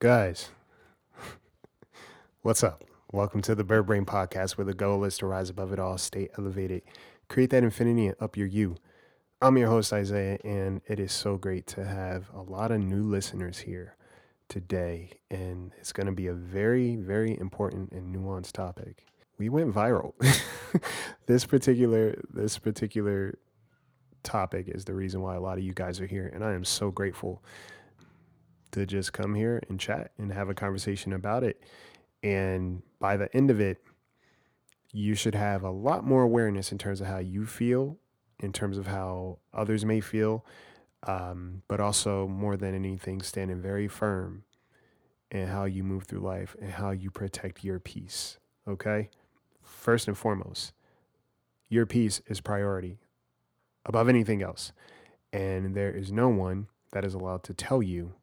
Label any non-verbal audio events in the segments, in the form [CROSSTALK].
Guys, what's up? Welcome to the Bird Brain Podcast, where the goal is to rise above it all, stay elevated, create that infinity, and up your you. I'm your host, Isaiah, and it is so great to have a lot of new listeners here today. And it's going to be a very, very important and nuanced topic. We went viral. [LAUGHS] this particular this particular topic is the reason why a lot of you guys are here, and I am so grateful to just come here and chat and have a conversation about it. And by the end of it, you should have a lot more awareness in terms of how you feel, in terms of how others may feel, um, but also more than anything, standing very firm in how you move through life and how you protect your peace. Okay? First and foremost, your peace is priority above anything else. And there is no one that is allowed to tell you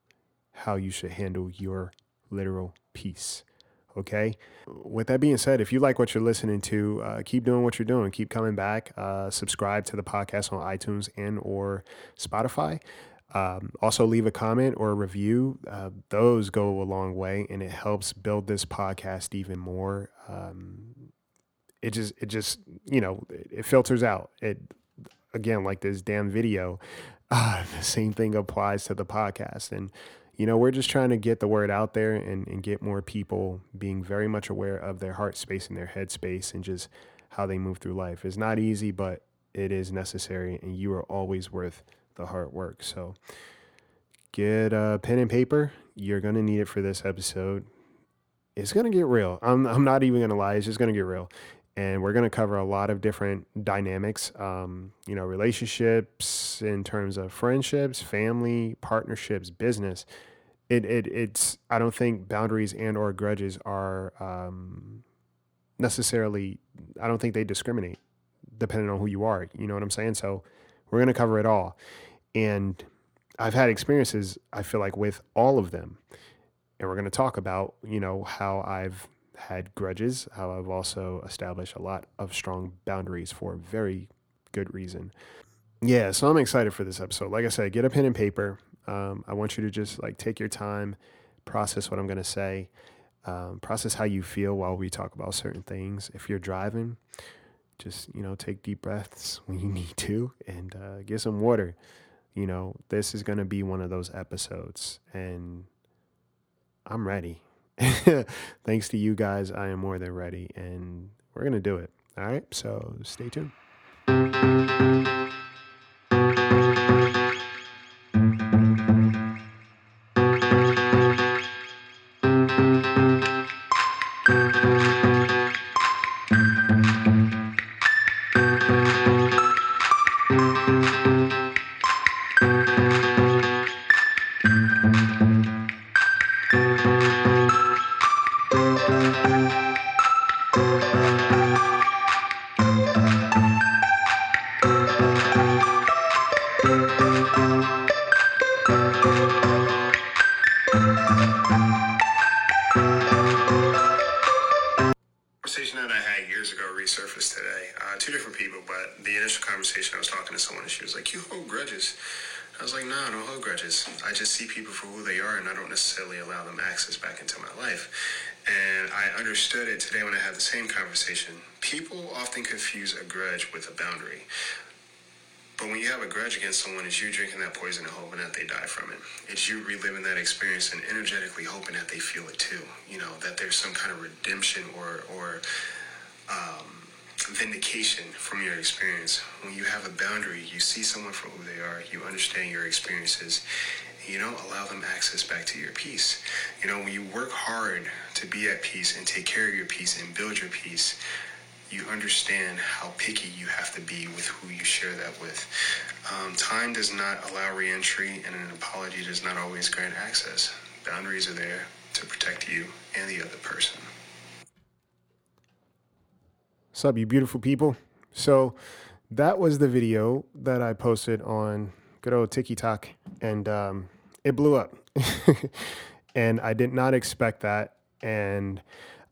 how you should handle your literal peace. Okay. With that being said, if you like what you're listening to, uh, keep doing what you're doing. Keep coming back. Uh, subscribe to the podcast on iTunes and or Spotify. Um, also, leave a comment or a review. Uh, those go a long way, and it helps build this podcast even more. Um, it just, it just, you know, it filters out. It again, like this damn video. [LAUGHS] Uh, the same thing applies to the podcast, and you know, we're just trying to get the word out there and, and get more people being very much aware of their heart space and their head space and just how they move through life. It's not easy, but it is necessary, and you are always worth the hard work. So get a pen and paper. You're going to need it for this episode. It's going to get real. I'm, I'm not even going to lie. It's just going to get real. And we're going to cover a lot of different dynamics, um, you know, relationships in terms of friendships, family, partnerships, business it, it it's I don't think boundaries and or grudges are um, necessarily I don't think they discriminate depending on who you are. You know what I'm saying? So we're gonna cover it all, and I've had experiences I feel like with all of them, and we're gonna talk about you know how I've had grudges, how I've also established a lot of strong boundaries for very good reason. Yeah, so I'm excited for this episode. Like I said, get a pen and paper. Um, I want you to just like take your time, process what I'm going to say, um, process how you feel while we talk about certain things. If you're driving, just you know take deep breaths [LAUGHS] when you need to and uh, get some water. You know this is going to be one of those episodes, and I'm ready. [LAUGHS] Thanks to you guys, I am more than ready, and we're going to do it. All right, so stay tuned. Initial conversation I was talking to someone and she was like, You hold grudges. I was like, No, I don't hold grudges. I just see people for who they are and I don't necessarily allow them access back into my life. And I understood it today when I had the same conversation. People often confuse a grudge with a boundary. But when you have a grudge against someone, it's you drinking that poison and hoping that they die from it. It's you reliving that experience and energetically hoping that they feel it too. You know, that there's some kind of redemption or, or um, vindication from your experience. When you have a boundary, you see someone for who they are, you understand your experiences, you don't allow them access back to your peace. You know, when you work hard to be at peace and take care of your peace and build your peace, you understand how picky you have to be with who you share that with. Um, time does not allow reentry, and an apology does not always grant access. Boundaries are there to protect you and the other person. What's you beautiful people? So, that was the video that I posted on good old TikTok, and um, it blew up. [LAUGHS] and I did not expect that. And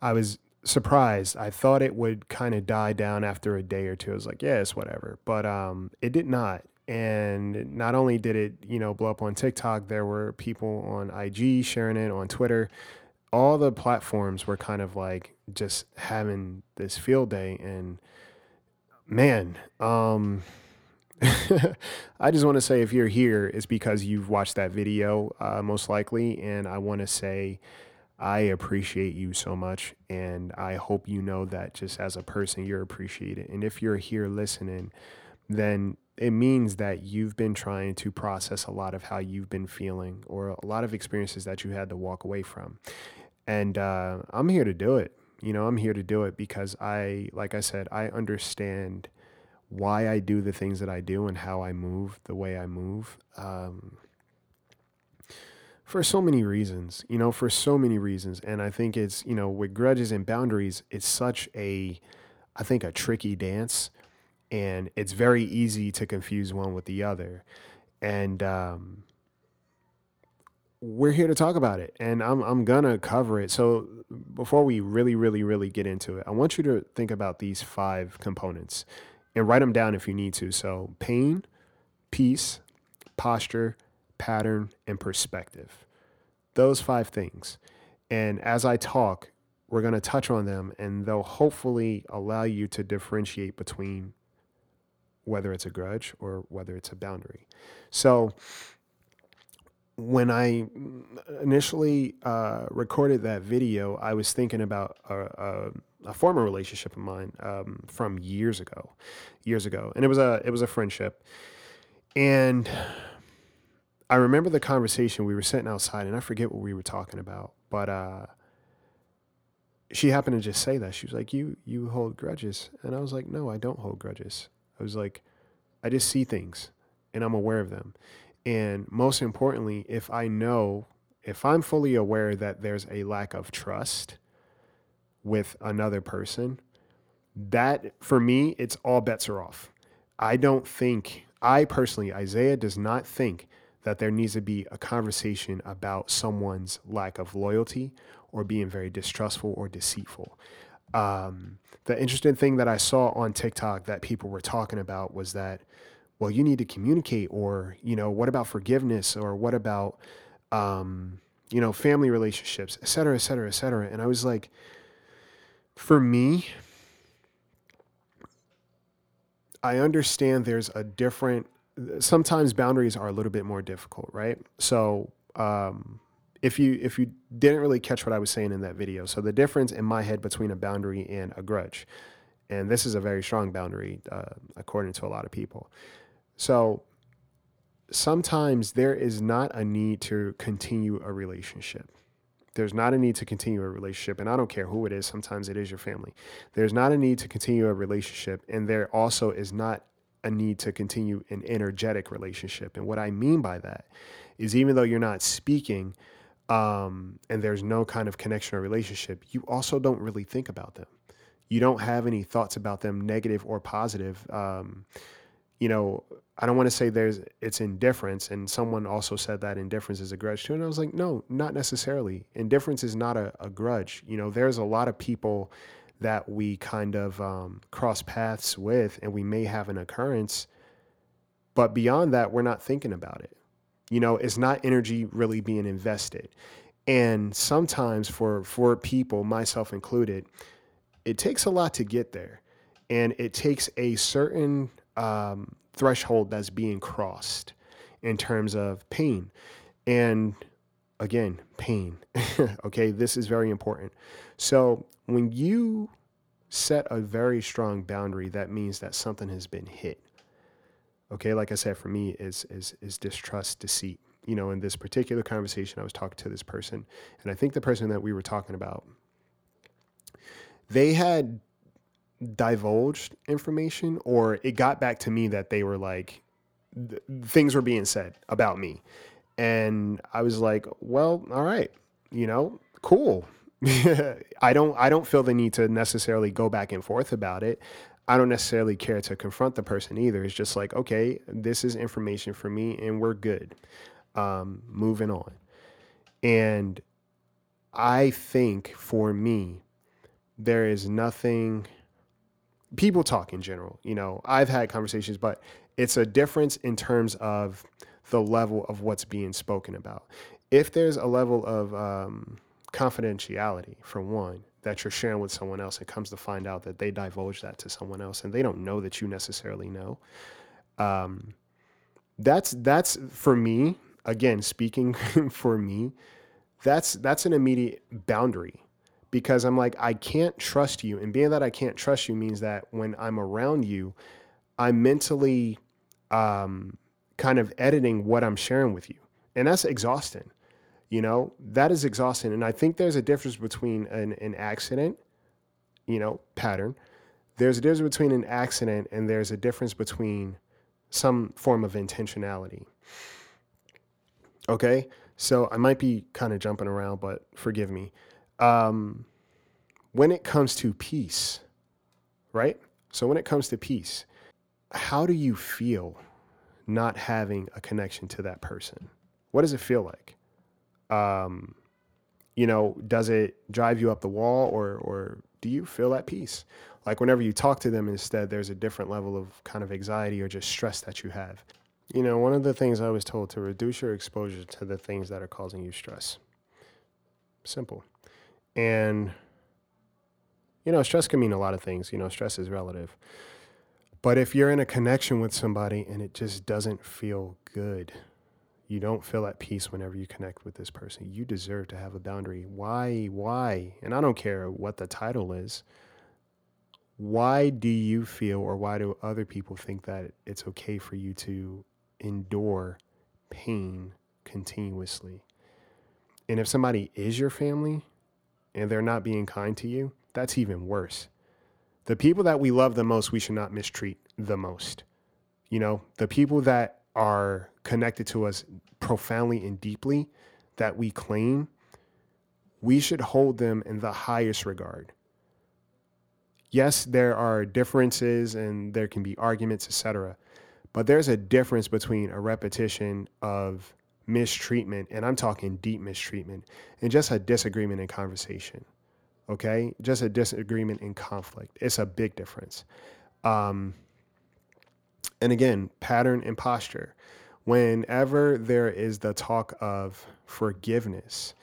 I was surprised. I thought it would kind of die down after a day or two. I was like, yeah, it's whatever. But um, it did not. And not only did it, you know, blow up on TikTok, there were people on IG sharing it, on Twitter. All the platforms were kind of like just having this field day. And man, um, [LAUGHS] I just want to say if you're here, it's because you've watched that video, uh, most likely. And I want to say, I appreciate you so much. And I hope you know that just as a person, you're appreciated. And if you're here listening, then it means that you've been trying to process a lot of how you've been feeling or a lot of experiences that you had to walk away from. And uh, I'm here to do it. You know, I'm here to do it because I, like I said, I understand why I do the things that I do and how I move the way I move. Um, for so many reasons, you know, for so many reasons. And I think it's, you know, with grudges and boundaries, it's such a, I think, a tricky dance. And it's very easy to confuse one with the other. And um, we're here to talk about it. And I'm, I'm to cover it. So before we really, really, really get into it, I want you to think about these five components and write them down if you need to. So pain, peace, posture, pattern, and perspective. Those five things. And as I talk, we're going to touch on them and they'll hopefully allow you to differentiate between whether it's a grudge or whether it's a boundary. So, when I initially uh, recorded that video, I was thinking about a, a, a former relationship of mine um, from years ago, years ago, and it was a it was a friendship, and I remember the conversation. We were sitting outside, and I forget what we were talking about, but uh, she happened to just say that she was like, "You you hold grudges," and I was like, "No, I don't hold grudges." I was like, "I just see things, and I'm aware of them." And most importantly, if I know, if I'm fully aware that there's a lack of trust with another person, that for me, it's all bets are off. I don't think, I personally, Isaiah does not think that there needs to be a conversation about someone's lack of loyalty or being very distrustful or deceitful. Um, the interesting thing that I saw on TikTok that people were talking about was that, well, you need to communicate, or, you know, what about forgiveness, or what about, um, you know, family relationships, et cetera, et cetera, et cetera. And I was like, for me, I understand there's a different sometimes boundaries are a little bit more difficult, right? So, um, if you if you didn't really catch what I was saying in that video, so the difference in my head between a boundary and a grudge, and this is a very strong boundary uh, according to a lot of people. So sometimes there is not a need to continue a relationship. There's not a need to continue a relationship, and I don't care who it is. Sometimes it is your family. There's not a need to continue a relationship, and there also is not a need to continue an energetic relationship. And what I mean by that is even though you're not speaking um, and there's no kind of connection or relationship, you also don't really think about them. You don't have any thoughts about them, negative or positive. Um, you know, I don't want to say there's it's indifference. And someone also said that indifference is a grudge too. And I was like, no, not necessarily. Indifference is not a, a grudge. You know, there's a lot of people that we kind of um, cross paths with and we may have an occurrence. But beyond that, we're not thinking about it. You know, it's not energy really being invested. And sometimes for for people, myself included, it takes a lot to get there. And it takes a certain um, threshold that's being crossed in terms of pain. And again, pain. [LAUGHS] okay, this is very important. So when you set a very strong boundary, that means that something has been hit. Okay, like I said, for me is is is distrust, deceit. You know, in this particular conversation, I was talking to this person, and I think the person that we were talking about, they had divulged information, or it got back to me that they were like, th- things were being said about me, and I was like, well, all right, you know, cool [LAUGHS] I don't I don't feel the need to necessarily go back and forth about it. I don't necessarily care to confront the person either. It's just like, okay, this is information for me and we're good. Um, moving on. And I think for me, there is nothing people talk in general. You know, I've had conversations, but It's a difference in terms of the level of what's being spoken about. If there's a level of um, confidentiality, for one, that you're sharing with someone else, it comes to find out that they divulge that to someone else and they don't know that you necessarily know. Um, that's that's for me again speaking [LAUGHS] for me that's that's an immediate boundary because i'm like i can't trust you. And being that i can't trust you means that when i'm around you i'm mentally um, kind of editing what i'm sharing with you. And that's exhausting you know? That is exhausting. And i think there's a difference between an, an accident you know pattern. There's a difference between an accident and there's a difference between some form of intentionality. Okay, so I might be kind of jumping around, but forgive me. Um, when it comes to peace, right? So when it comes to peace, how do you feel not having a connection to that person? What does it feel like? Um, you know, does it drive you up the wall or or do you feel at peace? Like whenever you talk to them instead, there's a different level of kind of anxiety or just stress that you have. You know, one of the things I was told to reduce your exposure to the things that are causing you stress. Simple. And, you know, stress can mean a lot of things. You know, stress is relative. But if you're in a connection with somebody and it just doesn't feel good, you don't feel at peace whenever you connect with this person. You deserve to have a boundary. Why? Why? And I don't care what the title is. Why do you feel, or why do other people think that it's okay for you to endure pain continuously? And if somebody is your family and they're not being kind to you, that's even worse. The people that we love the most, we should not mistreat the most. You know, the people that are connected to us profoundly and deeply that we claim, we should hold them in the highest regard. Yes, there are differences and there can be arguments, etc. But there's a difference between a repetition of mistreatment, and I'm talking deep mistreatment, and just a disagreement in conversation. Okay? Just a disagreement in conflict. It's a big difference. Um, and again, pattern and posture. Whenever there is the talk of forgiveness,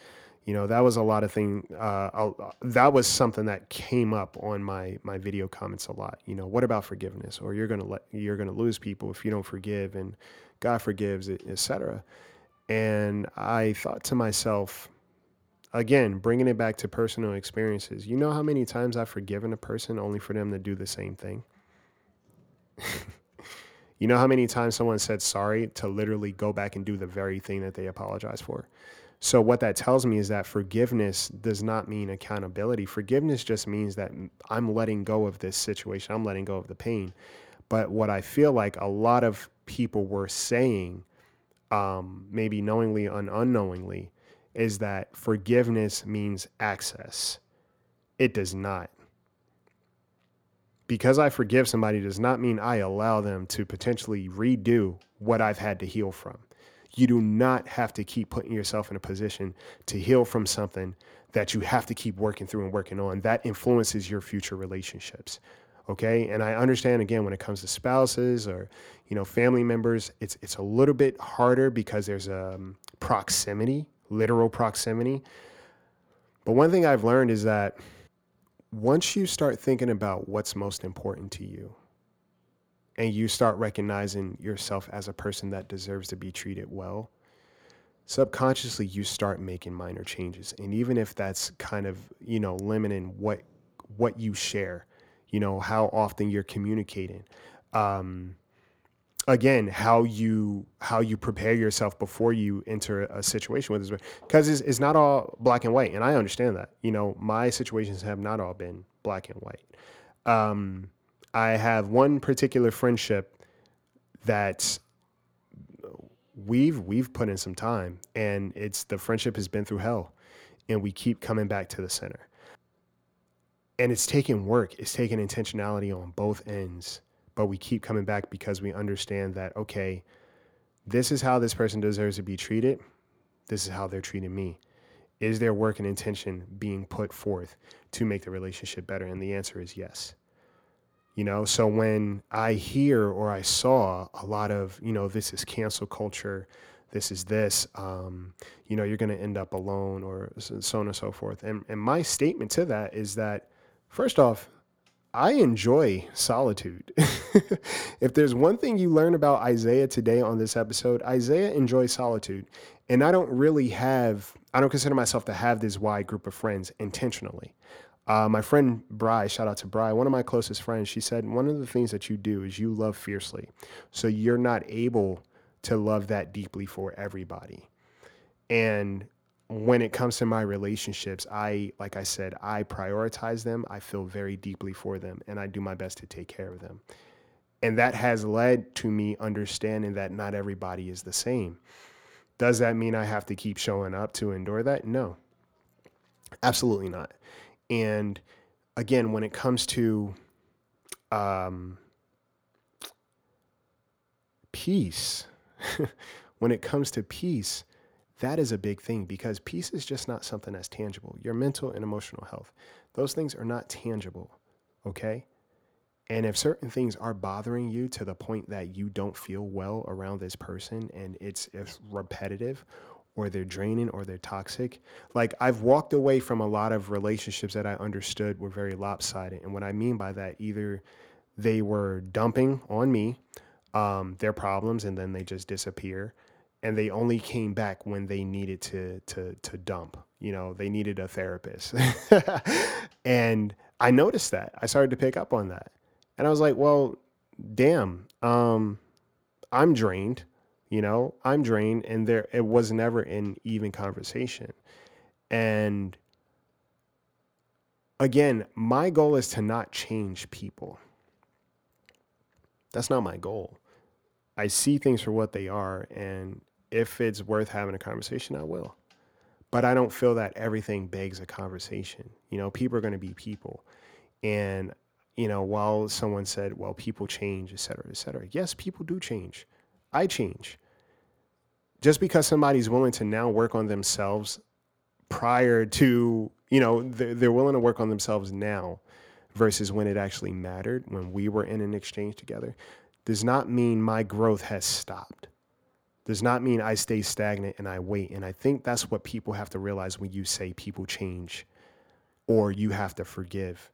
you know that was a lot of thing uh, that was something that came up on my my video comments a lot you know what about forgiveness or you're gonna let you're gonna lose people if you don't forgive and god forgives etc and i thought to myself again bringing it back to personal experiences you know how many times i've forgiven a person only for them to do the same thing [LAUGHS] you know how many times someone said sorry to literally go back and do the very thing that they apologized for so, what that tells me is that forgiveness does not mean accountability. Forgiveness just means that I'm letting go of this situation, I'm letting go of the pain. But what I feel like a lot of people were saying, um, maybe knowingly and unknowingly, is that forgiveness means access. It does not. Because I forgive somebody does not mean I allow them to potentially redo what I've had to heal from. You do not have to keep putting yourself in a position to heal from something that you have to keep working through and working on. That influences your future relationships. Okay. And I understand again when it comes to spouses or, you know, family members, it's it's a little bit harder because there's a um, proximity, literal proximity. But one thing I've learned is that once you start thinking about what's most important to you, and you start recognizing yourself as a person that deserves to be treated well, subconsciously you start making minor changes. And even if that's kind of, you know, limiting what what you share, you know, how often you're communicating. Um, again how you how you prepare yourself before you enter a situation with this because it's, it's not all black and white and i understand that you know my situations have not all been black and white um, I have one particular friendship that we've we've put in some time and it's the friendship has been through hell and we keep coming back to the center. And it's taken work, it's taken intentionality on both ends, but we keep coming back because we understand that okay, this is how this person deserves to be treated. This is how they're treating me. Is there work and intention being put forth to make the relationship better? And the answer is yes You know, so when I hear or I saw a lot of, you know, this is cancel culture, this is this, um, you know, you're going to end up alone or so on and so forth. And, and my statement to that is that, first off, I enjoy solitude. [LAUGHS] if there's one thing you learn about Isaiah today on this episode, Isaiah enjoys solitude. And I don't really have, I don't consider myself to have this wide group of friends intentionally. Uh, my friend Bry, shout out to Bry, one of my closest friends, she said, one of the things that you do is you love fiercely. So you're not able to love that deeply for everybody. And when it comes to my relationships, I, like I said, I prioritize them. I feel very deeply for them and I do my best to take care of them. And that has led to me understanding that not everybody is the same. Does that mean I have to keep showing up to endure that? No, absolutely not. And again, when it comes to um, peace, [LAUGHS] when it comes to peace, that is a big thing because peace is just not something that's tangible. Your mental and emotional health, those things are not tangible. Okay. And if certain things are bothering you to the point that you don't feel well around this person and it's, it's repetitive or they're draining or they're toxic, like I've walked away from a lot of relationships that I understood were very lopsided. And what I mean by that, either they were dumping on me um, their problems and then they just disappear and they only came back when they needed to to to dump. You know, they needed a therapist. [LAUGHS] and I noticed that. I started to pick up on that. And I was like, well, damn, um, I'm drained, you know, I'm drained and there it was never an even conversation. And again, my goal is to not change people. That's not my goal. I see things for what they are and if it's worth having a conversation, I will. But I don't feel that everything begs a conversation. You know, people are going to be people. And, you know, while someone said, well, people change, et cetera, et cetera. Yes, people do change. I change. Just because somebody's willing to now work on themselves prior to, you know, they're, they're willing to work on themselves now versus when it actually mattered, when we were in an exchange together, does not mean my growth has stopped does not mean I stay stagnant and I wait. And I think that's what people have to realize when you say people change or you have to forgive.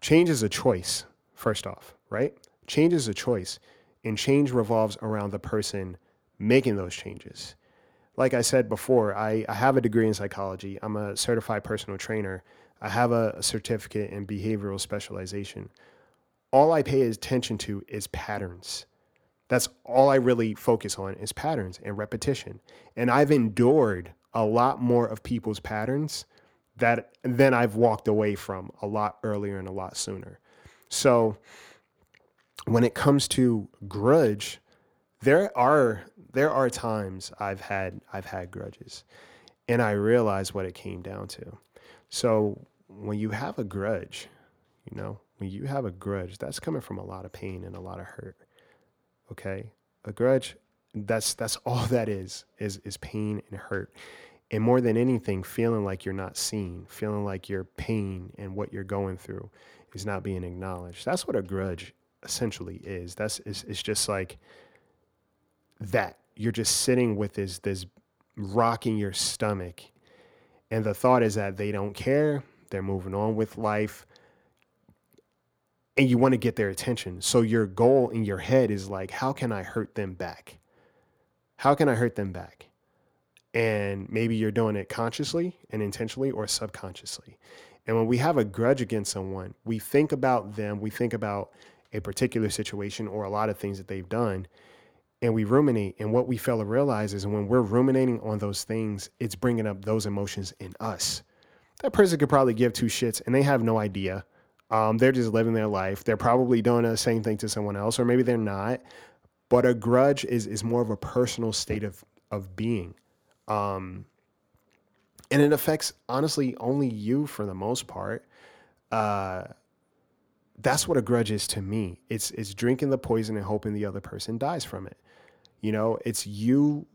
Change is a choice, first off, right? Change is a choice, and change revolves around the person making those changes. Like I said before, I, I have a degree in psychology, I'm a certified personal trainer, I have a, a certificate in behavioral specialization. All I pay attention to is patterns that's all I really focus on is patterns and repetition. And I've endured a lot more of people's patterns that then I've walked away from a lot earlier and a lot sooner. So when it comes to grudge, there are there are times I've had I've had grudges and I realize what it came down to. So when you have a grudge, you know, when you have a grudge, that's coming from a lot of pain and a lot of hurt. Okay. A grudge, that's that's [LAUGHS] all that is, is is pain and hurt. And more than anything, feeling like you're not seen, feeling like your pain and what you're going through is not being acknowledged. That's what a grudge essentially is. That's it's, it's just like that. You're just sitting with this this rocking your stomach. And the thought is that they don't care. They're moving on with life and you want to get their attention. So your goal in your head is like, how can I hurt them back? How can I hurt them back? And maybe you're doing it consciously and intentionally or subconsciously. And when we have a grudge against someone, we think about them, we think about a particular situation or a lot of things that they've done, and we ruminate. And what we fail to realize is when we're ruminating on those things, it's bringing up those emotions in us. That person could probably give two shits and they have no idea um, they're just living their life. They're probably doing the same thing to someone else, or maybe they're not. But a grudge is is more of a personal state of of being, um, and it affects honestly only you for the most part. Uh, that's what a grudge is to me. It's it's drinking the poison and hoping the other person dies from it. You know, it's you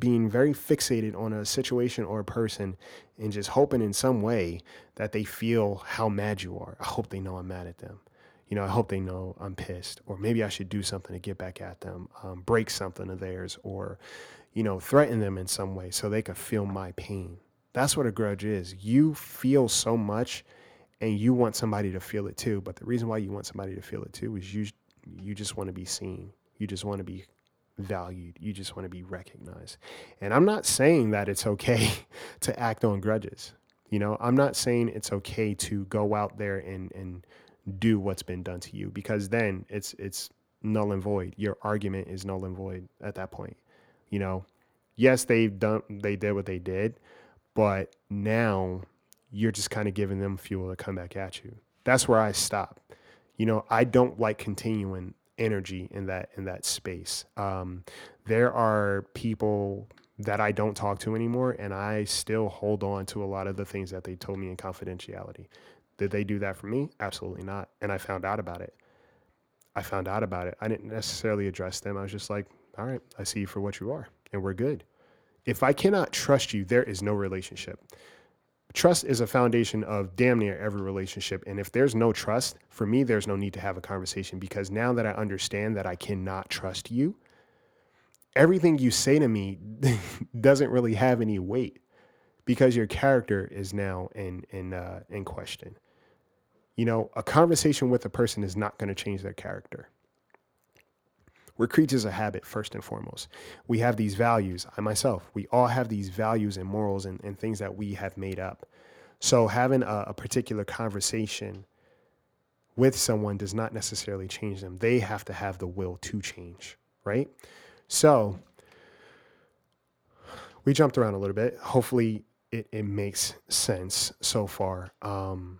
being very fixated on a situation or a person and just hoping in some way that they feel how mad you are. I hope they know I'm mad at them. You know, I hope they know I'm pissed, or maybe I should do something to get back at them, um, break something of theirs, or, you know, threaten them in some way so they could feel my pain. That's what a grudge is. You feel so much and you want somebody to feel it too. But the reason why you want somebody to feel it too is you you just want to be seen. You just want to be valued. You just want to be recognized. And I'm not saying that it's okay [LAUGHS] to act on grudges. You know, I'm not saying it's okay to go out there and and do what's been done to you because then it's it's null and void. Your argument is null and void at that point. You know, yes, they've done they did what they did, but now you're just kind of giving them fuel to come back at you. That's where I stop. You know, I don't like continuing energy in that in that space. Um, there are people that I don't talk to anymore, and I still hold on to a lot of the things that they told me in confidentiality. Did they do that for me? Absolutely not. And I found out about it. I found out about it. I didn't necessarily address them. I was just like, all right, I see you for what you are, and we're good. If I cannot trust you, there is no relationship. Trust is a foundation of damn near every relationship. And if there's no trust, for me, there's no need to have a conversation because now that I understand that I cannot trust you, everything you say to me [LAUGHS] doesn't really have any weight because your character is now in in uh, in question. You know, a conversation with a person is not going to change their character. We're creatures of habit, first and foremost. We have these values. I myself, we all have these values and morals and, and things that we have made up. So having a, a particular conversation with someone does not necessarily change them. They have to have the will to change, right? So we jumped around a little bit. Hopefully it, it makes sense so far. Um,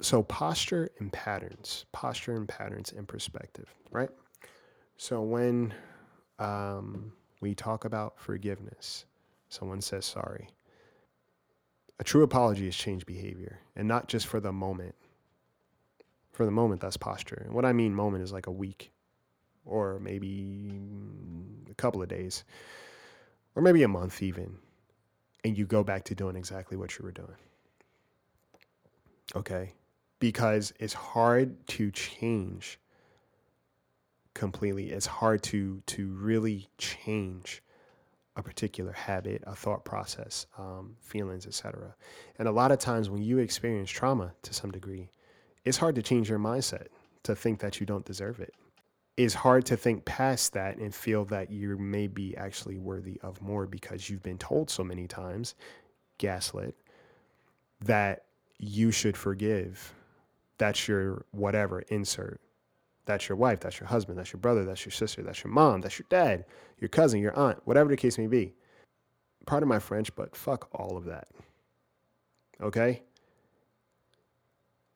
so posture and patterns, posture and patterns and perspective, right? So when um, we talk about forgiveness, someone says sorry. A true apology is change behavior, and not just for the moment. For the moment, that's posture. And what I mean moment is like a week, or maybe a couple of days, or maybe a month even, and you go back to doing exactly what you were doing. Okay because it's hard to change completely. It's hard to to really change a particular habit, a thought process, um, feelings, etc. And a lot of times when you experience trauma to some degree, it's hard to change your mindset to think that you don't deserve it. It's hard to think past that and feel that you may be actually worthy of more because you've been told so many times, gaslit, that you should forgive that's your whatever insert. That's your wife, that's your husband, that's your brother, that's your sister, that's your mom, that's your dad, your cousin, your aunt, whatever the case may be. Pardon my French, but fuck all of that. Okay?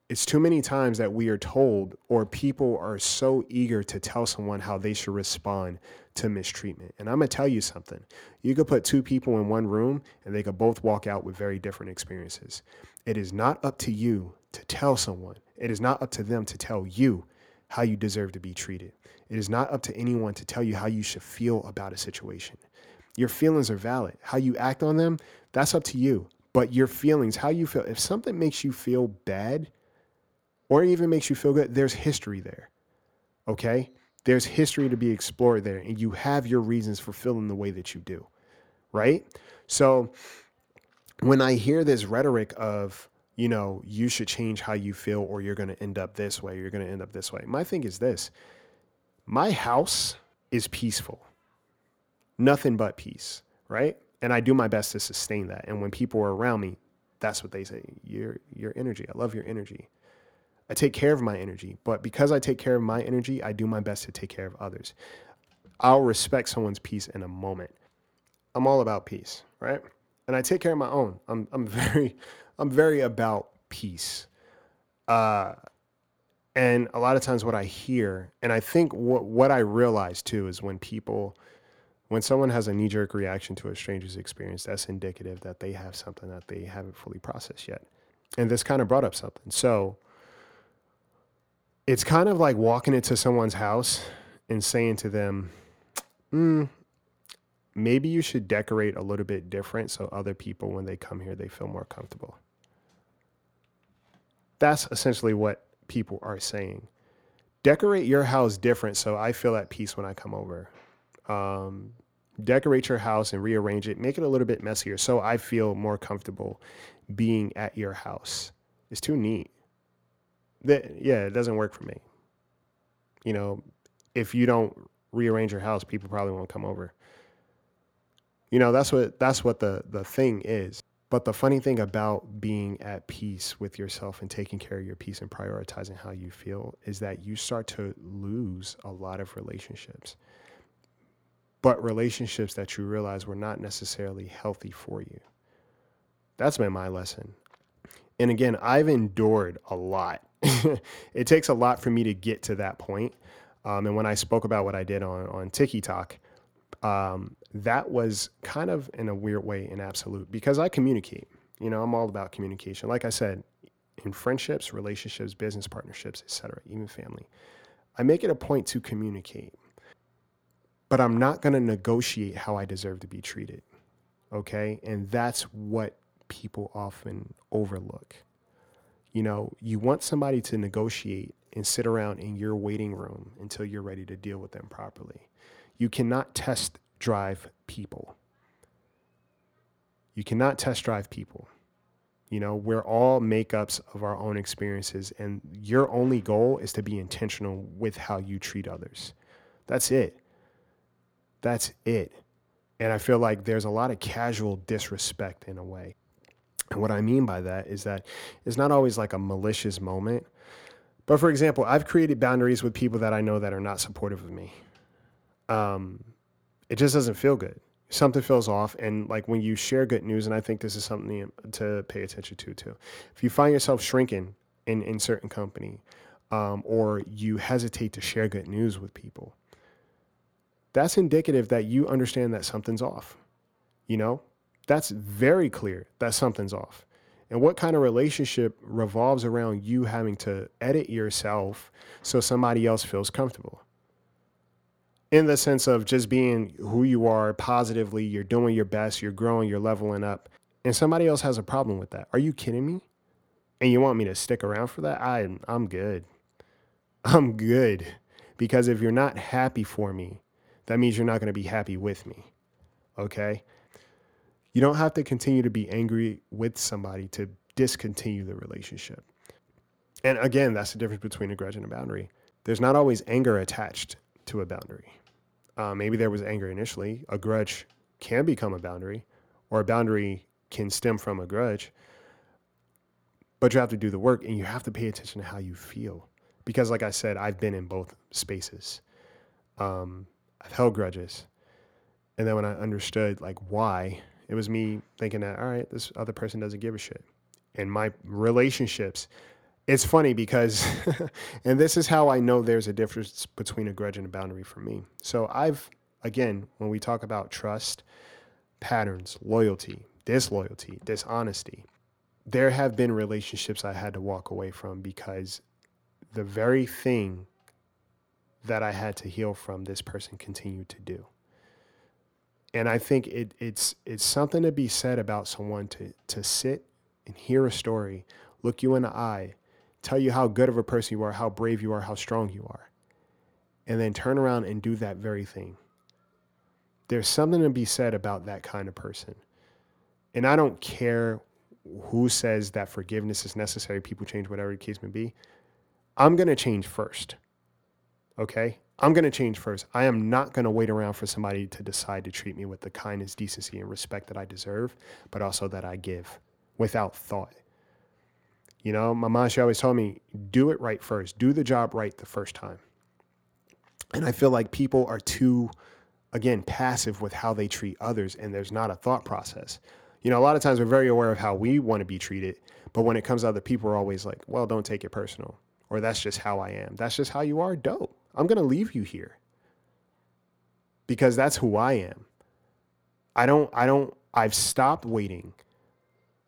It's too many times that we are told, or people are so eager to tell someone how they should respond to mistreatment. And I'm going to tell you something. You could put two people in one room and they could both walk out with very different experiences. It is not up to you to tell someone it is not up to them to tell you how you deserve to be treated. It is not up to anyone to tell you how you should feel about a situation. Your feelings are valid. How you act on them, that's up to you. But your feelings, how you feel, if something makes you feel bad or even makes you feel good, there's history there. Okay? There's history to be explored there, and you have your reasons for feeling the way that you do. Right? So when I hear this rhetoric of, you know, you should change how you feel or you're going to end up this way, you're going to end up this way. My thing is this my house is peaceful, nothing but peace, right? And I do my best to sustain that. And when people are around me, that's what they say your, your energy. I love your energy. I take care of my energy, but because I take care of my energy, I do my best to take care of others. I'll respect someone's peace in a moment. I'm all about peace, right? And I take care of my own. I'm, I'm [LAUGHS] very, I'm very about peace. Uh, and a lot of times what I hear, and I think what, what I realize too is when people, when someone has a knee jerk reaction to a stranger's experience, that's indicative that they have something that they haven't fully processed yet. And this kind of brought up something. So it's kind of like walking into someone's house and saying to them, mm, maybe you should decorate a little bit different so other people, when they come here, they feel more comfortable that's essentially what people are saying. Decorate your house different so I feel at peace when I come over. Um, decorate your house and rearrange it, make it a little bit messier so I feel more comfortable being at your house. It's too neat. That yeah, it doesn't work for me. You know, if you don't rearrange your house, people probably won't come over. You know, that's what that's what the the thing is. But the funny thing about being at peace with yourself and taking care of your peace and prioritizing how you feel is that you start to lose a lot of relationships. But relationships that you realize were not necessarily healthy for you. That's been my lesson. And again, I've endured a lot. [LAUGHS] it takes a lot for me to get to that point. Um, and when I spoke about what I did on, on Tiki Talk, um, that was kind of in a weird way an absolute because I communicate. You know, I'm all about communication. Like I said, in friendships, relationships, business partnerships, etc., even family, I make it a point to communicate. But I'm not going to negotiate how I deserve to be treated. Okay? And that's what people often overlook. You know, you want somebody to negotiate and sit around in your waiting room until you're ready to deal with them properly. You cannot test drive people. You cannot test drive people. You know, we're all makeups of our own experiences, and your only goal is to be intentional with how you treat others. That's it. That's it. And I feel like there's a lot of casual disrespect in a way. And what I mean by that is that it's not always like a malicious moment. But for example, I've created boundaries with people that I know that are not supportive of me. Um, it just doesn't feel good. Something feels off. And like when you share good news, and I think this is something to pay attention to too. If you find yourself shrinking in, in certain company, um, or you hesitate to share good news with people, that's indicative that you understand that something's off. You know, that's very clear that something's off. And what kind of relationship revolves around you having to edit yourself so somebody else feels comfortable? In the sense of just being who you are positively, you're doing your best, you're growing, you're leveling up, and somebody else has a problem with that. Are you kidding me? And you want me to stick around for that? I, I'm good. I'm good. Because if you're not happy for me, that means you're not going to be happy with me. Okay? You don't have to continue to be angry with somebody to discontinue the relationship. And again, that's the difference between a grudge and a boundary. There's not always anger attached to a boundary. Uh, maybe there was anger initially. A grudge can become a boundary, or a boundary can stem from a grudge. But you have to do the work and you have to pay attention to how you feel. Because, like I said, I've been in both spaces. Um, I've held grudges. And then when I understood like why it was me thinking that, all right, this other person doesn't give a shit. And my relationships, it's funny because, [LAUGHS] and this is how I know there's a difference between a grudge and a boundary for me. So I've, again, when we talk about trust, patterns, loyalty, disloyalty, dishonesty, there have been relationships I had to walk away from because the very thing that I had to heal from, this person continued to do and I think it, it's it's something to be said about someone to to sit and hear a story, look you in the eye, tell you how good of a person you are, how brave you are, how strong you are, and then turn around and do that very thing. There's something to be said about that kind of person. And I don't care who says that forgiveness is necessary, people change, whatever the case may be. I'm to change first. Okay? I'm going to change first. I am not going to wait around for somebody to decide to treat me with the kindness, decency, and respect that I deserve, but also that I give without thought. You know, my mom, she always told me, do it right first, do the job right the first time. And I feel like people are too, again, passive with how they treat others, and there's not a thought process. You know, a lot of times we're very aware of how we want to be treated, but when it comes to other people, we're always like, well, don't take it personal, or that's just how I am. That's just how you are. Dope I'm going to leave you here because that's who I am. I don't, I don't, I've stopped waiting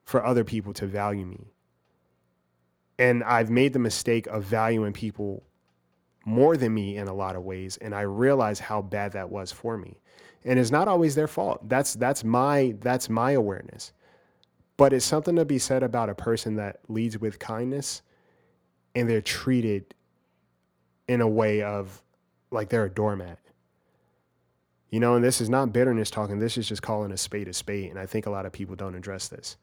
for other people to value me. And I've made the mistake of valuing people more than me in a lot of ways. And I realize how bad that was for me. And it's not always their fault. That's, that's my, that's my awareness. But it's something to be said about a person that leads with kindness and they're treated in a way of like they're a doormat. You know, and this is not bitterness talking. This is just calling a spade a spade. And I think a lot of people don't address this.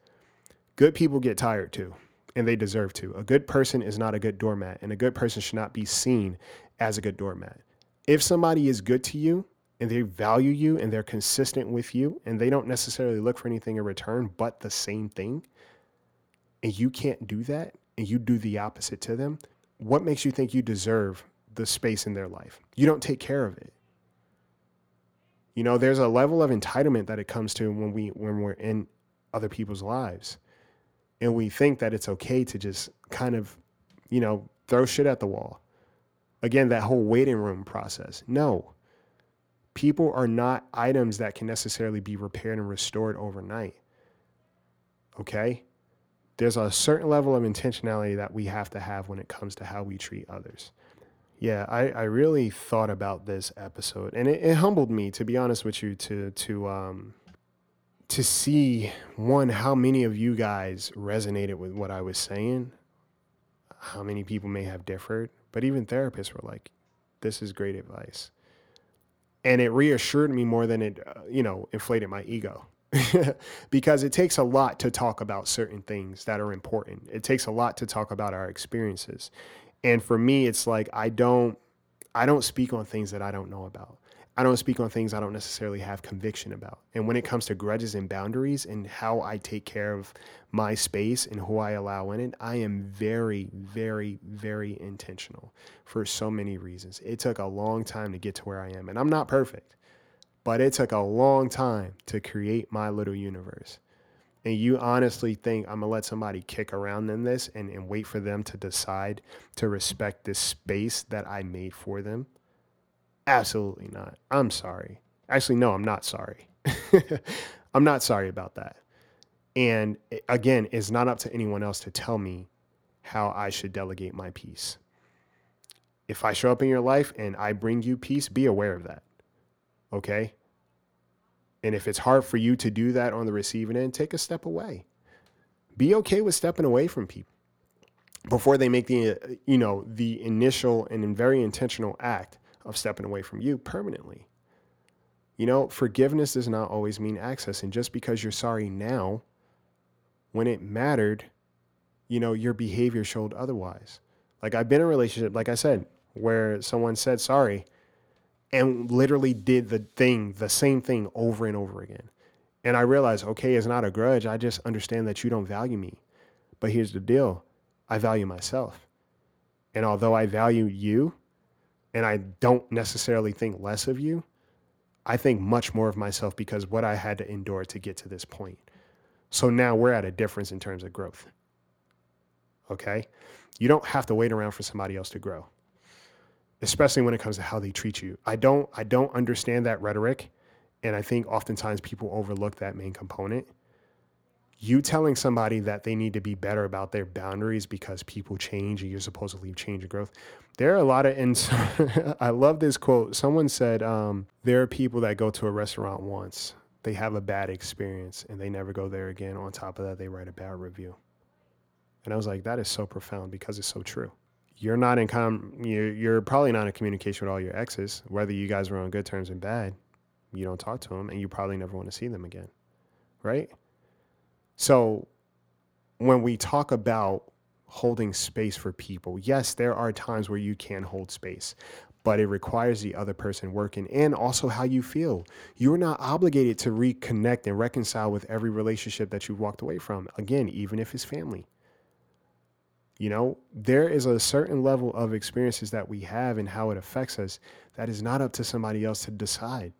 Good people get tired too, and they deserve to. A good person is not a good doormat, and a good person should not be seen as a good doormat. If somebody is good to you and they value you and they're consistent with you and they don't necessarily look for anything in return but the same thing, and you can't do that and you do the opposite to them, what makes you think you deserve the space in their life? You don't take care of it. You know, there's a level of entitlement that it comes to when we when we're in other people's lives. And we think that it's okay to just kind of, you know, throw shit at the wall. Again, that whole waiting room process. No. People are not items that can necessarily be repaired and restored overnight. Okay? There's a certain level of intentionality that we have to have when it comes to how we treat others. Yeah, I, I really thought about this episode, and it, it humbled me to be honest with you to to um to see one how many of you guys resonated with what I was saying, how many people may have differed, but even therapists were like, "This is great advice," and it reassured me more than it uh, you know inflated my ego. [LAUGHS] because it takes a lot to talk about certain things that are important. It takes a lot to talk about our experiences. And for me, it's like I don't I don't speak on things that I don't know about. I don't speak on things I don't necessarily have conviction about. And when it comes to grudges and boundaries and how I take care of my space and who I allow in it, I am very, very, very intentional for so many reasons. It took a long time to get to where I am, and I'm not perfect, but it took a long time to create my little universe and you honestly think I'm gonna let somebody kick around in this and, and wait for them to decide to respect this space that I made for them? Absolutely not. I'm sorry. Actually, no, I'm not sorry. [LAUGHS] I'm not sorry about that. And eh, again, it's not up to anyone else to tell me how I should delegate my peace. If I show up in your life and I bring you peace, be aware of that. Okay? And if it's hard for you to do that on the receiving end, take a step away. Be okay with stepping away from people before they make the uh, you know the initial and very intentional act of stepping away from you permanently. You know, forgiveness does not always mean access and just because you're sorry now when it mattered, you know, your behavior showed otherwise. Like I've been in a relationship like I said where someone said sorry and literally did the thing, the same thing over and over again. And I realized, okay, it's not a grudge. I just understand that you don't value me. But here's the deal I value myself. And although I value you and I don't necessarily think less of you, I think much more of myself because what I had to endure to get to this point. So now we're at a difference in terms of growth. Okay? You don't have to wait around for somebody else to grow especially when it comes to how they treat you. I don't I don't understand that rhetoric, and I think oftentimes people overlook that main component. You telling somebody that they need to be better about their boundaries because people change and you're supposed to leave change and growth. There are a lot of, and I love this quote. Someone said, um, There are people that go to a restaurant once, they have a bad experience, and they never go there again. On top of that, they write a bad review. And I was like, That is so profound because it's so true you're not in com you're, you're probably not in communication with all your exes whether you guys were on good terms and bad you don't talk to them and you probably never want to see them again right so when we talk about holding space for people yes there are times where you can hold space but it requires the other person working and also how you feel. You're not obligated to reconnect and reconcile with every relationship that you've walked away from. Again, even if it's family. You know, there is a certain level of experiences that we have and how it affects us that is not up to somebody else to decide.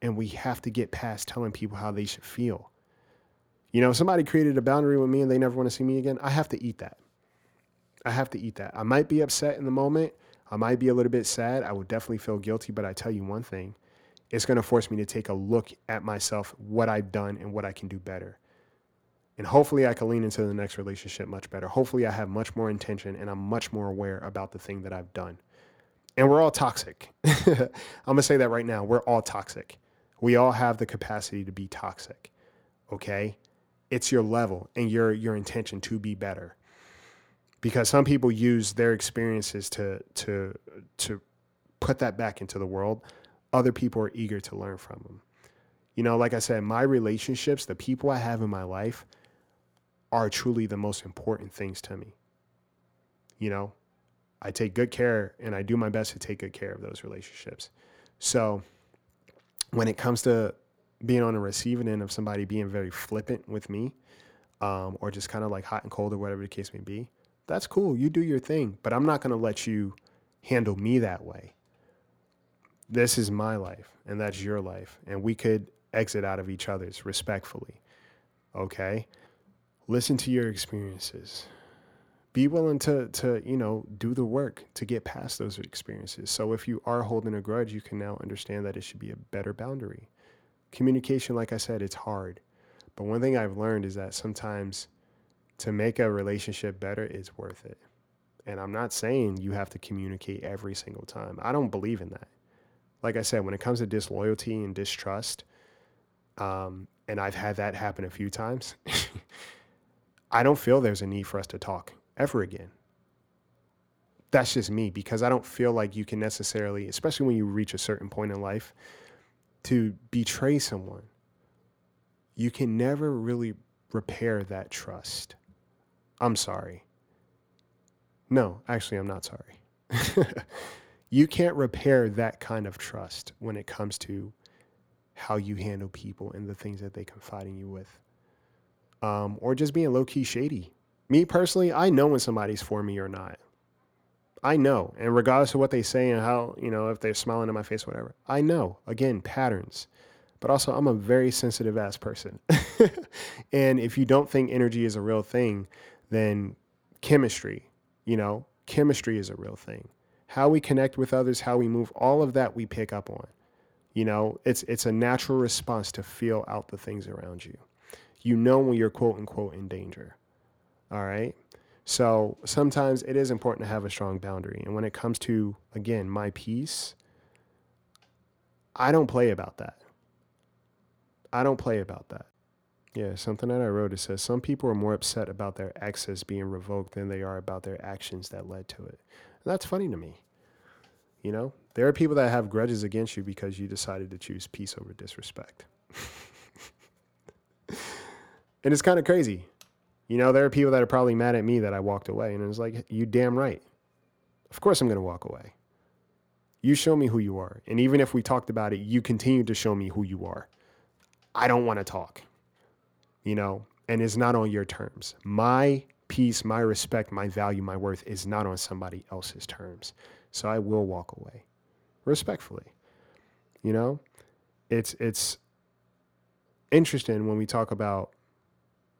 And we have to get past telling people how they should feel. You know, somebody created a boundary with me and they never want to see me again, I have to eat that. I have to eat that. I might be upset in the moment. I might be a little bit sad. I would definitely feel guilty, but I tell you one thing it's going to force me to take a look at myself, what I've done, and what I can do better. And hopefully I can lean into the next relationship much better. Hopefully I have much more intention and I'm much more aware about the thing that I've done. And we're all toxic. I'm going to say that right now. We're all toxic. We all have the capacity to be toxic. Okay? It's your level and your your intention to be better. because some people use their experiences to to to put that back into the world. Other people are eager to learn from them. You know, like I said, my relationships, the people I have in my life, are truly the most important things to me. You know, I take good care and I do my best to take good care of those relationships. So when it comes to being on the receiving end of somebody being very flippant with me, um, or just kind of like hot and cold or whatever the case may be, that's cool. You do your thing, but I'm not going to let you handle me that way. This is my life and that's your life. And we could exit out of each other's respectfully. Okay? Listen to your experiences. Be willing to to, you know, do the work to get past those experiences. So if you are holding a grudge, you can now understand that it should be a better boundary. Communication, like I said, it's hard. But one thing I've learned is that sometimes to make a relationship better is worth it. And I'm not saying you have to communicate every single time. I don't believe in that. Like I said, when it comes to disloyalty and distrust, um, and I've had that happen a few times, [LAUGHS] I don't feel there's a need for us to talk ever again. That's just me because I don't feel like you can necessarily, especially when you reach a certain point in life, to betray someone. You can never really repair that trust. I'm sorry. No, actually, I'm not sorry. [LAUGHS] you can't repair that kind of trust when it comes to how you handle people and the things that they confide in you with. Um, or just being low key shady. Me personally, I know when somebody's for me or not. I know. And regardless of what they say and how, you know, if they're smiling in my face, whatever, I know. Again, patterns. But also, I'm a very sensitive ass person. [LAUGHS] and if you don't think energy is a real thing, then chemistry, you know, chemistry is a real thing. How we connect with others, how we move, all of that we pick up on. You know, it's it's a natural response to feel out the things around you. You know when you're quote unquote in danger. All right. So sometimes it is important to have a strong boundary. And when it comes to, again, my peace, I don't play about that. I don't play about that. Yeah, something that I wrote it says some people are more upset about their access being revoked than they are about their actions that led to it. And that's funny to me. You know, there are people that have grudges against you because you decided to choose peace over disrespect. [LAUGHS] and it's kind of crazy. You know, there are people that are probably mad at me that I walked away. And it's like, you damn right. Of course I'm going to walk away. You show me who you are. And even if we talked about it, you continue to show me who you are. I don't want to talk, you know, and it's not on your terms. My peace, my respect, my value, my worth is not on somebody else's terms. So I will walk away respectfully. You know, it's it's interesting when we talk about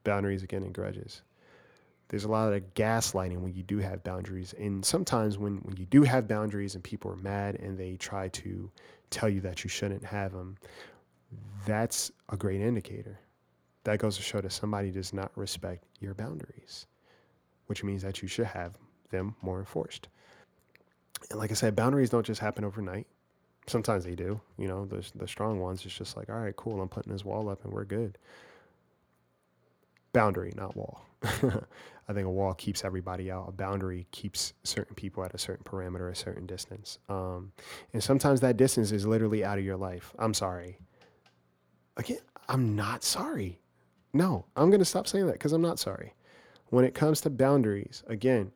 boundaries again and grudges. There's a lot of gaslighting when you do have boundaries. And sometimes when, when you do have boundaries and people are mad and they try to tell you that you shouldn't have them, that's a great indicator. That goes to show that somebody does not respect your boundaries, which means that you should have them more enforced. And like I said, boundaries don't just happen overnight. Sometimes they do. You know, the the strong ones. It's just like, all right, cool. I'm putting this wall up, and we're good. Boundary, not wall. [LAUGHS] I think a wall keeps everybody out. A boundary keeps certain people at a certain parameter, a certain distance. Um, and sometimes that distance is literally out of your life. I'm sorry. Again, I'm not sorry. No, I'm going to stop saying that because I'm not sorry. When it comes to boundaries, again,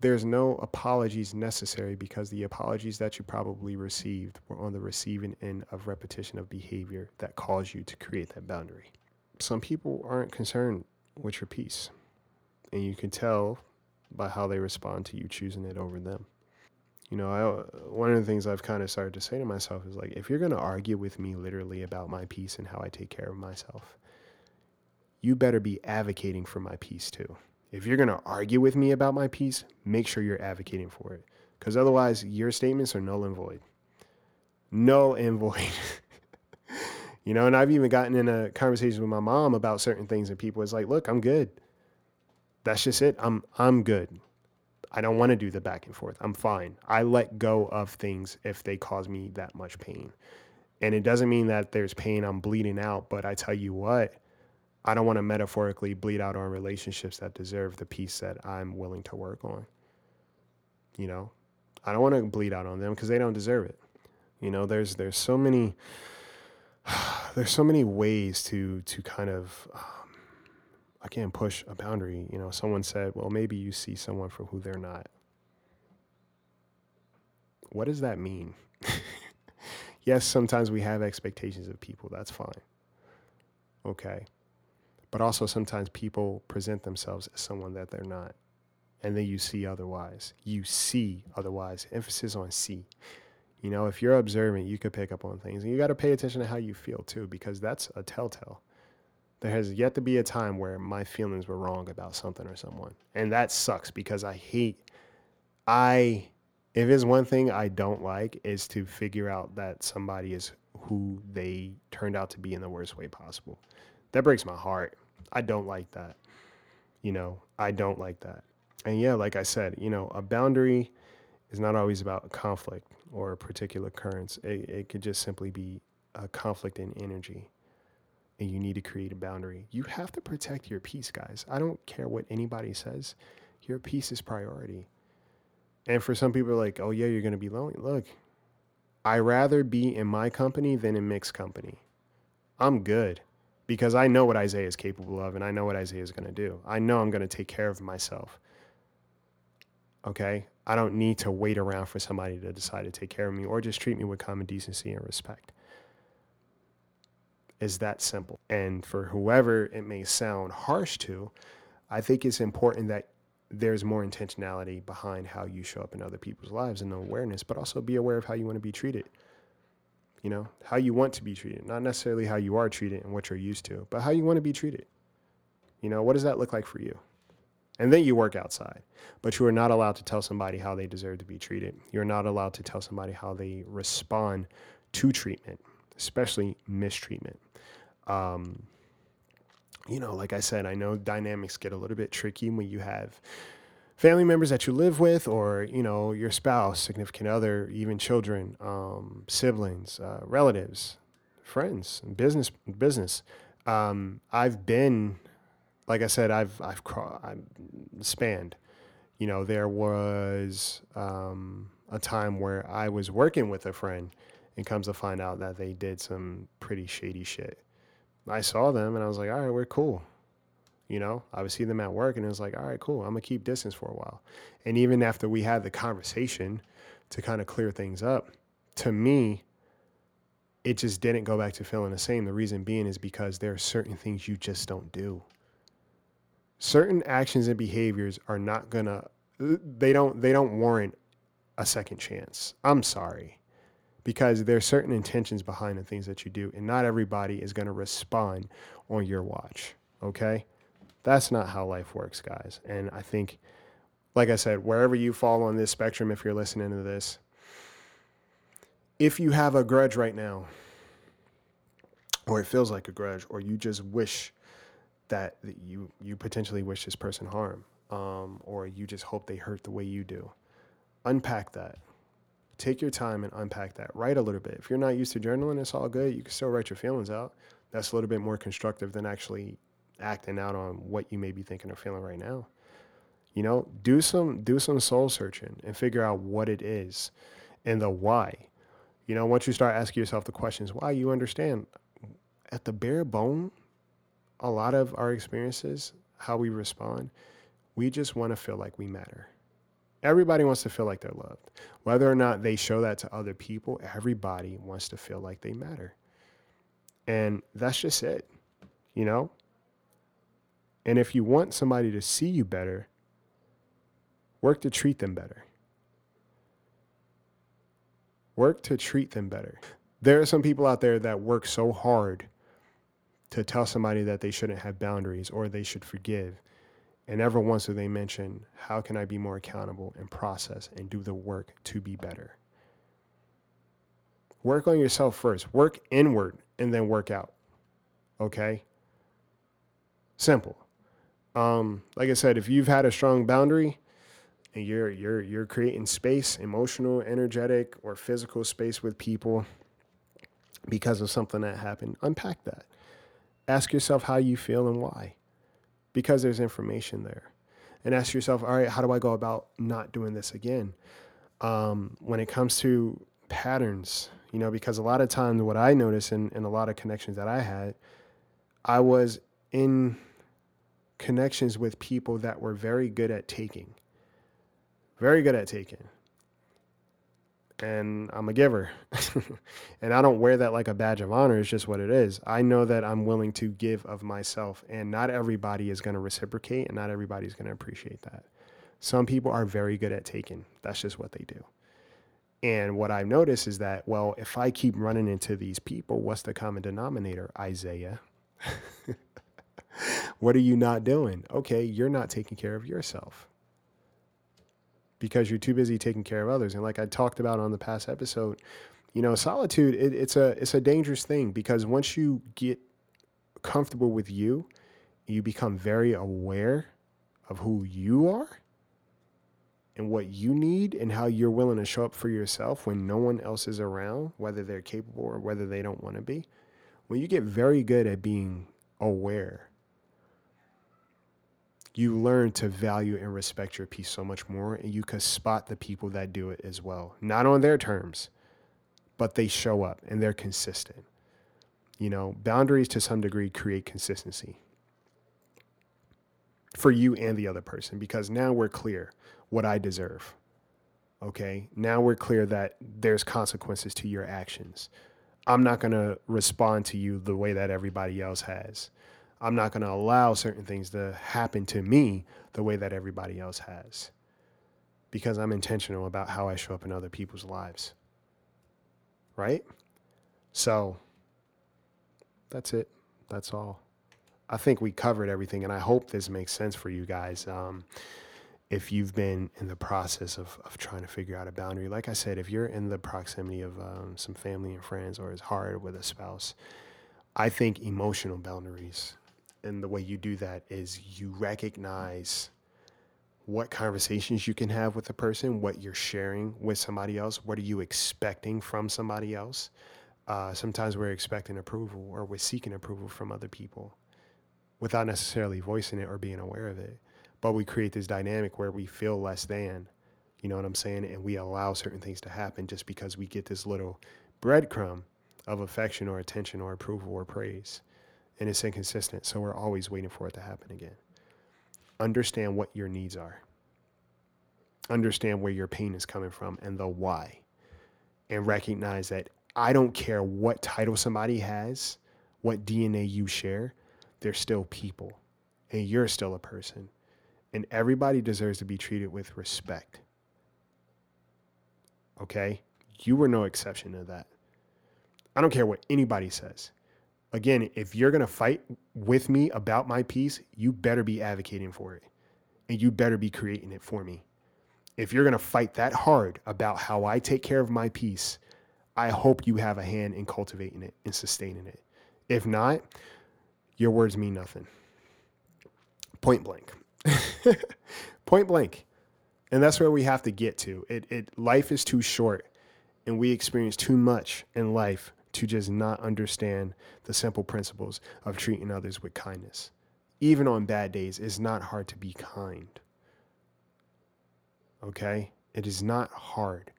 there's no apologies necessary because the apologies that you probably received were on the receiving end of repetition of behavior that caused you to create that boundary. Some people aren't concerned with your peace, and you can tell by how they respond to you choosing it over them. You know, I, one of the things I've kind of started to say to myself is like, if you're going to argue with me literally about my peace and how I take care of myself, you better be advocating for my peace too. If you're going to argue with me about my peace, make sure you're advocating for it. Because otherwise, your statements are null and void. Null and [LAUGHS] void. You know, and I've even gotten in a conversation with my mom about certain things, and people is like, look, I'm good. That's just it. I'm I'm good. I don't want to do the back and forth. I'm fine. I let go of things if they cause me that much pain. And it doesn't mean that there's pain I'm bleeding out, but I tell you what, I don't want to metaphorically bleed out on relationships that deserve the peace that I'm willing to work on. You know, I don't want to bleed out on them because they don't deserve it. You know, there's there's so many [SIGHS] there's so many ways to to kind of um, again push a boundary. You know, someone said, "Well, maybe you see someone for who they're not." What does that mean? [LAUGHS] yes, sometimes we have expectations of people. That's fine. Okay. But also sometimes people present themselves as someone that they're not. And then you see otherwise. You see otherwise. Emphasis on see. You know, if you're observant, you could pick up on things. And you got to pay attention to how you feel too, because that's a telltale. There has yet to be a time where my feelings were wrong about something or someone. And that sucks because I hate, I if there's one thing I don't like is to figure out that somebody is who they turned out to be in the worst way possible. That breaks my heart. I don't like that. You know, I don't like that. And yeah, like I said, you know, a boundary is not always about conflict or a particular occurrence. It, it could just simply be a conflict in energy. And you need to create a boundary. You have to protect your peace, guys. I don't care what anybody says. Your peace is priority. And for some people, like, oh, yeah, you're going to be lonely. Look, I rather be in my company than in mixed company. I'm good because I know what Isaiah is capable of and I know what Isaiah is going to do. I know I'm going to take care of myself. Okay? I don't need to wait around for somebody to decide to take care of me or just treat me with common decency and respect. Is that simple. And for whoever it may sound harsh to, I think it's important that there's more intentionality behind how you show up in other people's lives and the awareness, but also be aware of how you want to be treated. You know, how you want to be treated, not necessarily how you are treated and what you're used to, but how you want to be treated. You know, what does that look like for you? And then you work outside, but you are not allowed to tell somebody how they deserve to be treated. You're not allowed to tell somebody how they respond to treatment, especially mistreatment. Um, you know, like I said, I know dynamics get a little bit tricky when you have family members that you live with, or you know, your spouse, significant other, even children, um, siblings, uh, relatives, friends, business, business. Um, I've been, like I said, I've I've, I've spanned. You know, there was um, a time where I was working with a friend, and comes to find out that they did some pretty shady shit I saw them and I was like, all right, we're cool. You know, I would see them at work and it was like, all right, cool. I'm gonna keep distance for a while. And even after we had the conversation to kind of clear things up, to me, it just didn't go back to feeling the same. The reason being is because there are certain things you just don't do. Certain actions and behaviors are not gonna they don't they don't warrant a second chance. I'm sorry. Because there's certain intentions behind the things that you do and not everybody is to respond on your watch okay? That's not how life works guys. And i think like i said wherever you fall on this spectrum if you're listening to this if you have a grudge right now or it feels like a grudge or you just wish that you you potentially wish this person harm um, or you just hope they hurt the way you do unpack that take your time and unpack that. Write a little bit. If you're not used to journaling, it's all good. You can still write your feelings out. That's a little bit more constructive than actually acting out on what you may be thinking or feeling right now. You know, do some do some soul searching and figure out what it is and the why. You know, once you start asking yourself the questions why, you understand at the bare bone, a lot of our experiences, how we respond, we just want to feel like we matter. Everybody wants to feel like they're loved. Whether or not they show that to other people, everybody wants to feel like they matter. And that's just it, you know? And if you want somebody to see you better, work to treat them better. Work to treat them better. There are some people out there that work so hard to tell somebody that they shouldn't have boundaries or they should forgive and never once do they mention, how can I be more accountable and process and do the work to be better? Work on yourself first. Work inward and then work out. Okay? Simple. Um, like I said, if you've had a strong boundary and you're you're you're creating space, emotional, energetic, or physical space with people because of something that happened, unpack that Ask yourself how you feel and why, because there's information there. And ask yourself, all right, how do I go about not doing this again? Um, when it comes to patterns, you know, because a lot of times what I noticed in, in a lot of connections that I had, I was in connections with people that were very good at taking, very good at taking and I'm a giver. [LAUGHS] and I don't wear that like a badge of honor. It's just what it is. I know that I'm willing to give of myself, and not everybody is going to reciprocate, and not everybody's going to appreciate that. Some people are very good at taking. That's just what they do. And what I've noticed is that, well, if I keep running into these people, what's the common denominator? Isaiah. [LAUGHS] what are you not doing? Okay, you're not taking care of yourself because you're too busy taking care of others. And like I talked about on the past episode, you know, solitude it, it's a it's a dangerous thing because once you get comfortable with you, you become very aware of who you are and what you need and how you're willing to show up for yourself when no one else is around, whether they're capable or whether they don't want to be. When you get very good at being aware you learn to value and respect your peace so much more and you can spot the people that do it as well. Not on their terms but they show up and they're consistent. You know boundaries to some degree create consistency for you and the other person because now we're clear what i deserve okay? Now we're clear that there's consequences to your actions. I'm not going to respond to you the way that everybody else has I'm not going to allow certain things to happen to me the way that everybody else has because I'm intentional about how I show up in other people's lives. Right? So that's it. That's all. I think we covered everything, and I hope this makes sense for you guys. Um, if you've been in the process of, of trying to figure out a boundary, like I said, if you're in the proximity of um, some family and friends or it's hard with a spouse, I think emotional boundaries and the way you do that is you recognize what conversations you can have with a person, what you're sharing with somebody else, what are you expecting from somebody else. Uh, sometimes we're expecting approval or we're seeking approval from other people without necessarily voicing it or being aware of it. But we create this dynamic where we feel less than, you know what I'm saying? And we allow certain things to happen just because we get this little breadcrumb of affection or attention or approval or praise and it's inconsistent. So we're always waiting for it to happen again. Understand what your needs are. Understand where your pain is coming from and the why. And recognize that I don't care what title somebody has, what DNA you share, they're still people. And you're still a person. And everybody deserves to be treated with respect. Okay? You were no exception to that. I don't care what anybody says again, if you're going to fight with me about my peace, you better be advocating for it and you better be creating it for me. If you're going to fight that hard about how I take care of my peace, I hope you have a hand in cultivating it and sustaining it. If not, your words mean nothing. Point blank. [LAUGHS] Point blank. And that's where we have to get to. It, it life is too short and we experience too much in life to just not understand the simple principles of treating others with kindness. Even on bad days, it's not hard to be kind. Okay? It is not hard.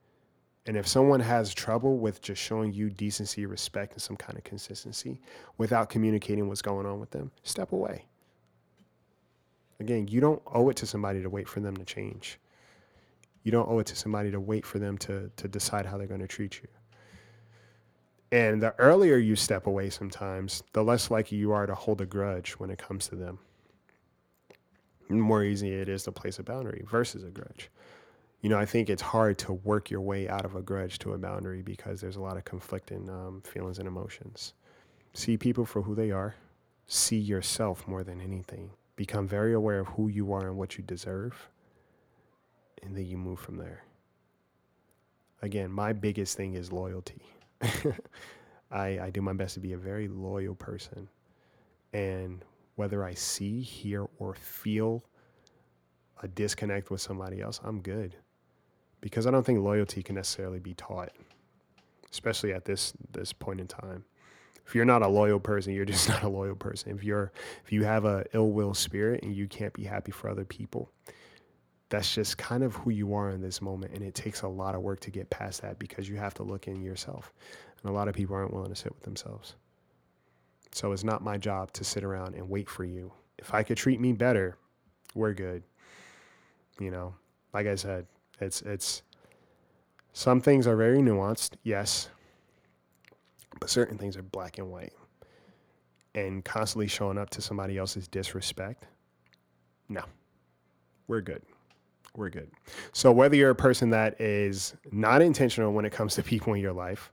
And if someone has trouble with just showing you decency, respect, and some kind of consistency without communicating what's going on with them, step away. Again, you don't owe it to somebody to wait for them to change. You don't owe it to somebody to wait for them to, to decide how they're going to treat you. And the earlier you step away sometimes, the less likely you are to hold a grudge when it comes to them. The more easy it is to place a boundary versus a grudge. You know, I think it's hard to work your way out of a grudge to a boundary because there's a lot of conflicting um, feelings and emotions. See people for who they are, see yourself more than anything. Become very aware of who you are and what you deserve, and then you move from there. Again, my biggest thing is loyalty. [LAUGHS] I, I do my best to be a very loyal person. And whether I see, hear, or feel a disconnect with somebody else, I'm good. Because I don't think loyalty can necessarily be taught, especially at this this point in time. If you're not a loyal person, you're [LAUGHS] just not a loyal person. If you're if you have a ill will spirit and you can't be happy for other people, that's just kind of who you are in this moment. And it takes a lot of work to get past that because you have to look in yourself. And a lot of people aren't willing to sit with themselves. So it's not my job to sit around and wait for you. If I could treat me better, we're good. You know, like I said, it's it's some things are very nuanced, yes, but certain things are black and white. And constantly showing up to somebody else's disrespect, no, we're good. We're good. So, whether you're a person that is not intentional when it comes to people in your life,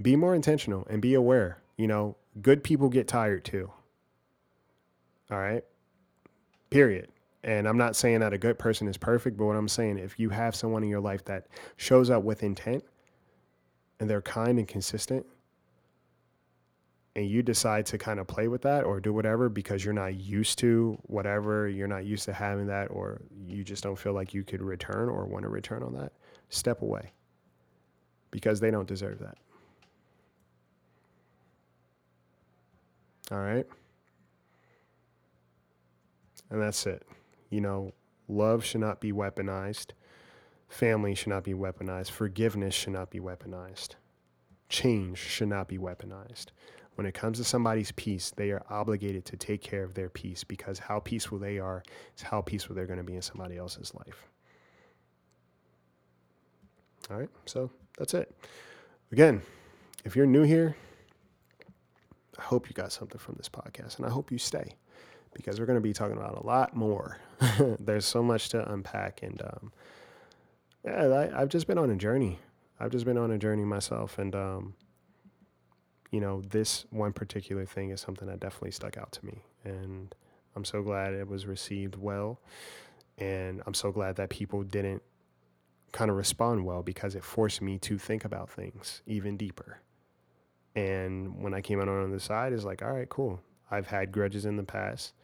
be more intentional and be aware. You know, good people get tired too. All right. Period. And I'm not saying that a good person is perfect, but what I'm saying, if you have someone in your life that shows up with intent and they're kind and consistent, and you decide to kind of play with that or do whatever because you're not used to whatever, you're not used to having that, or you just don't feel like you could return or want to return on that, step away because they don't deserve that. All right. And that's it. You know, love should not be weaponized. Family should not be weaponized. Forgiveness should not be weaponized. Change should not be weaponized. When it comes to somebody's peace, they are obligated to take care of their peace because how peaceful they are is how peaceful they're going to be in somebody else's life. All right, so that's it. Again, if you're new here, I hope you got something from this podcast and I hope you stay because we're going to be talking about a lot more. [LAUGHS] There's so much to unpack. And um, yeah, I, have just been on a journey. I've just been on a journey myself. And, um, you know, this one particular thing is something that definitely stuck out to me. And I'm so glad it was received well. And I'm so glad that people didn't kind of respond well because it forced me to think about things even deeper. And when I came out on the side, it's like, all right, cool. I've had grudges in the past,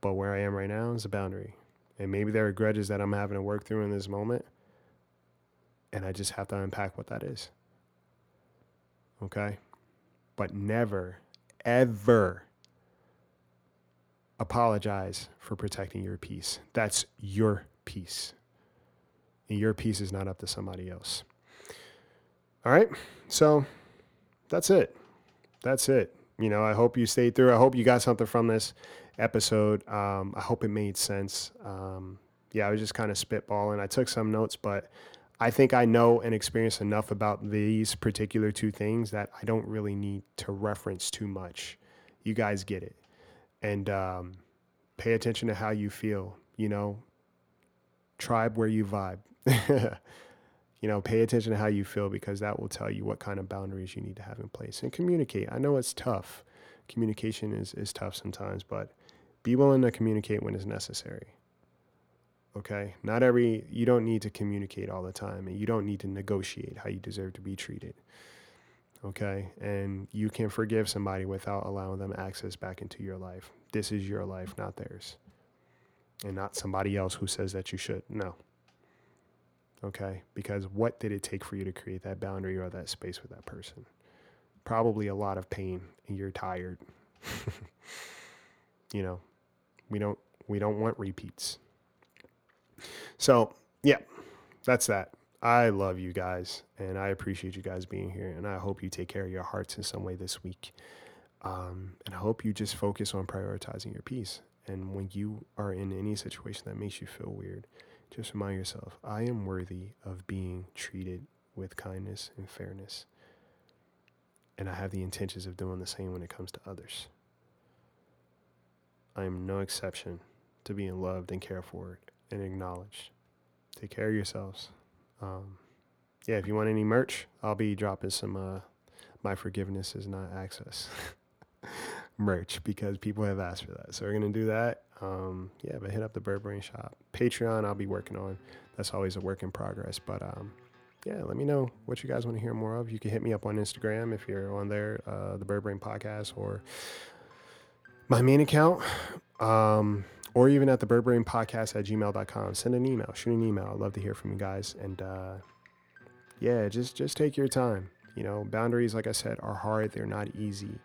but where I am right now is a boundary. And maybe there are grudges that I'm having to work through in this moment. And I just have to unpack what that is. Okay? But never, ever apologize for protecting your peace. That's your peace. And your peace is not up to somebody else. All right? So that's it. That's it. You know, I hope you stayed through. I hope you got something from this episode. Um, I hope it made sense. Um, yeah, I was just kind of spitballing. I took some notes, but I think I know and experience enough about these particular two things that I don't really need to reference too much. You guys get it. And um, pay attention to how you feel. You know, tribe where you vibe. [LAUGHS] you know, pay attention to how you feel because that will tell you what kind of boundaries you need to have in place and communicate. I know it's tough. Communication is, is tough sometimes, but be willing to communicate when it's necessary. Okay? Not every, you don't need to communicate all the time and you don't need to negotiate how you deserve to be treated. Okay? And you can forgive somebody without allowing them access back into your life. This is your life, not theirs. And not somebody else who says that you should. No. Okay. Because what did it take for you to create that boundary or that space with that person? Probably a lot of pain and you're tired. [LAUGHS] you know, we don't we don't want repeats. So, yeah, that's that. I love you guys and I appreciate you guys being here. And I hope you take care of your hearts in some way this week. Um, and I hope you just focus on prioritizing your peace. And when you are in any situation that makes you feel weird, just remind yourself I am worthy of being treated with kindness and fairness. And I have the intentions of doing the same when it comes to others. I am no exception to being loved and cared for and acknowledged. Take care of yourselves. Um, yeah, if you want any merch, I'll be dropping some uh, My Forgiveness is Not Access [LAUGHS] merch because people have asked for that. So we're going to do that. Um, yeah, but hit up the Bird Brain Shop. Patreon, I'll be working on. That's always a work in progress. But um, yeah, let me know what you guys want to hear more of. You can hit me up on Instagram if you're on there, uh, the Bird Brain Podcast, or my main account, um, or even at the Bird Brain Podcast at gmail.com. Send an email, shoot an email. I'd love to hear from you guys. And uh, yeah, just just take your time You know, boundaries, like I said, are hard, they're not easy.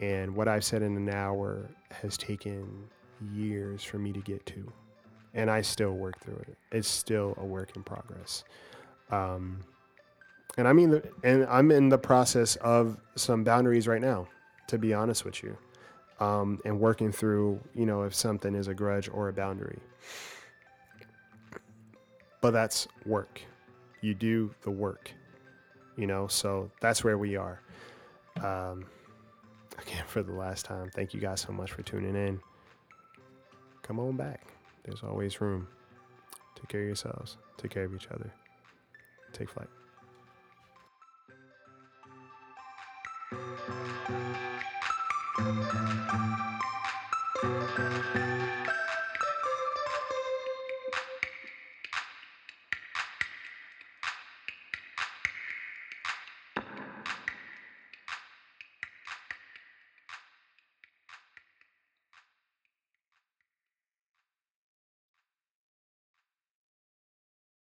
And what I've said in an hour has taken years for me to get to. And I still work through it. It's still a work in progress. Um, and I mean, and I'm in the process of some boundaries right now, to be honest with you, um, and working through, you know, if something is a grudge or a boundary. But that's work. You do the work, you know. So that's where we are. Um, again, for the last time, thank you guys so much for tuning in. Come on back. There's always room. Take care of yourselves. Take care of each other. Take flight.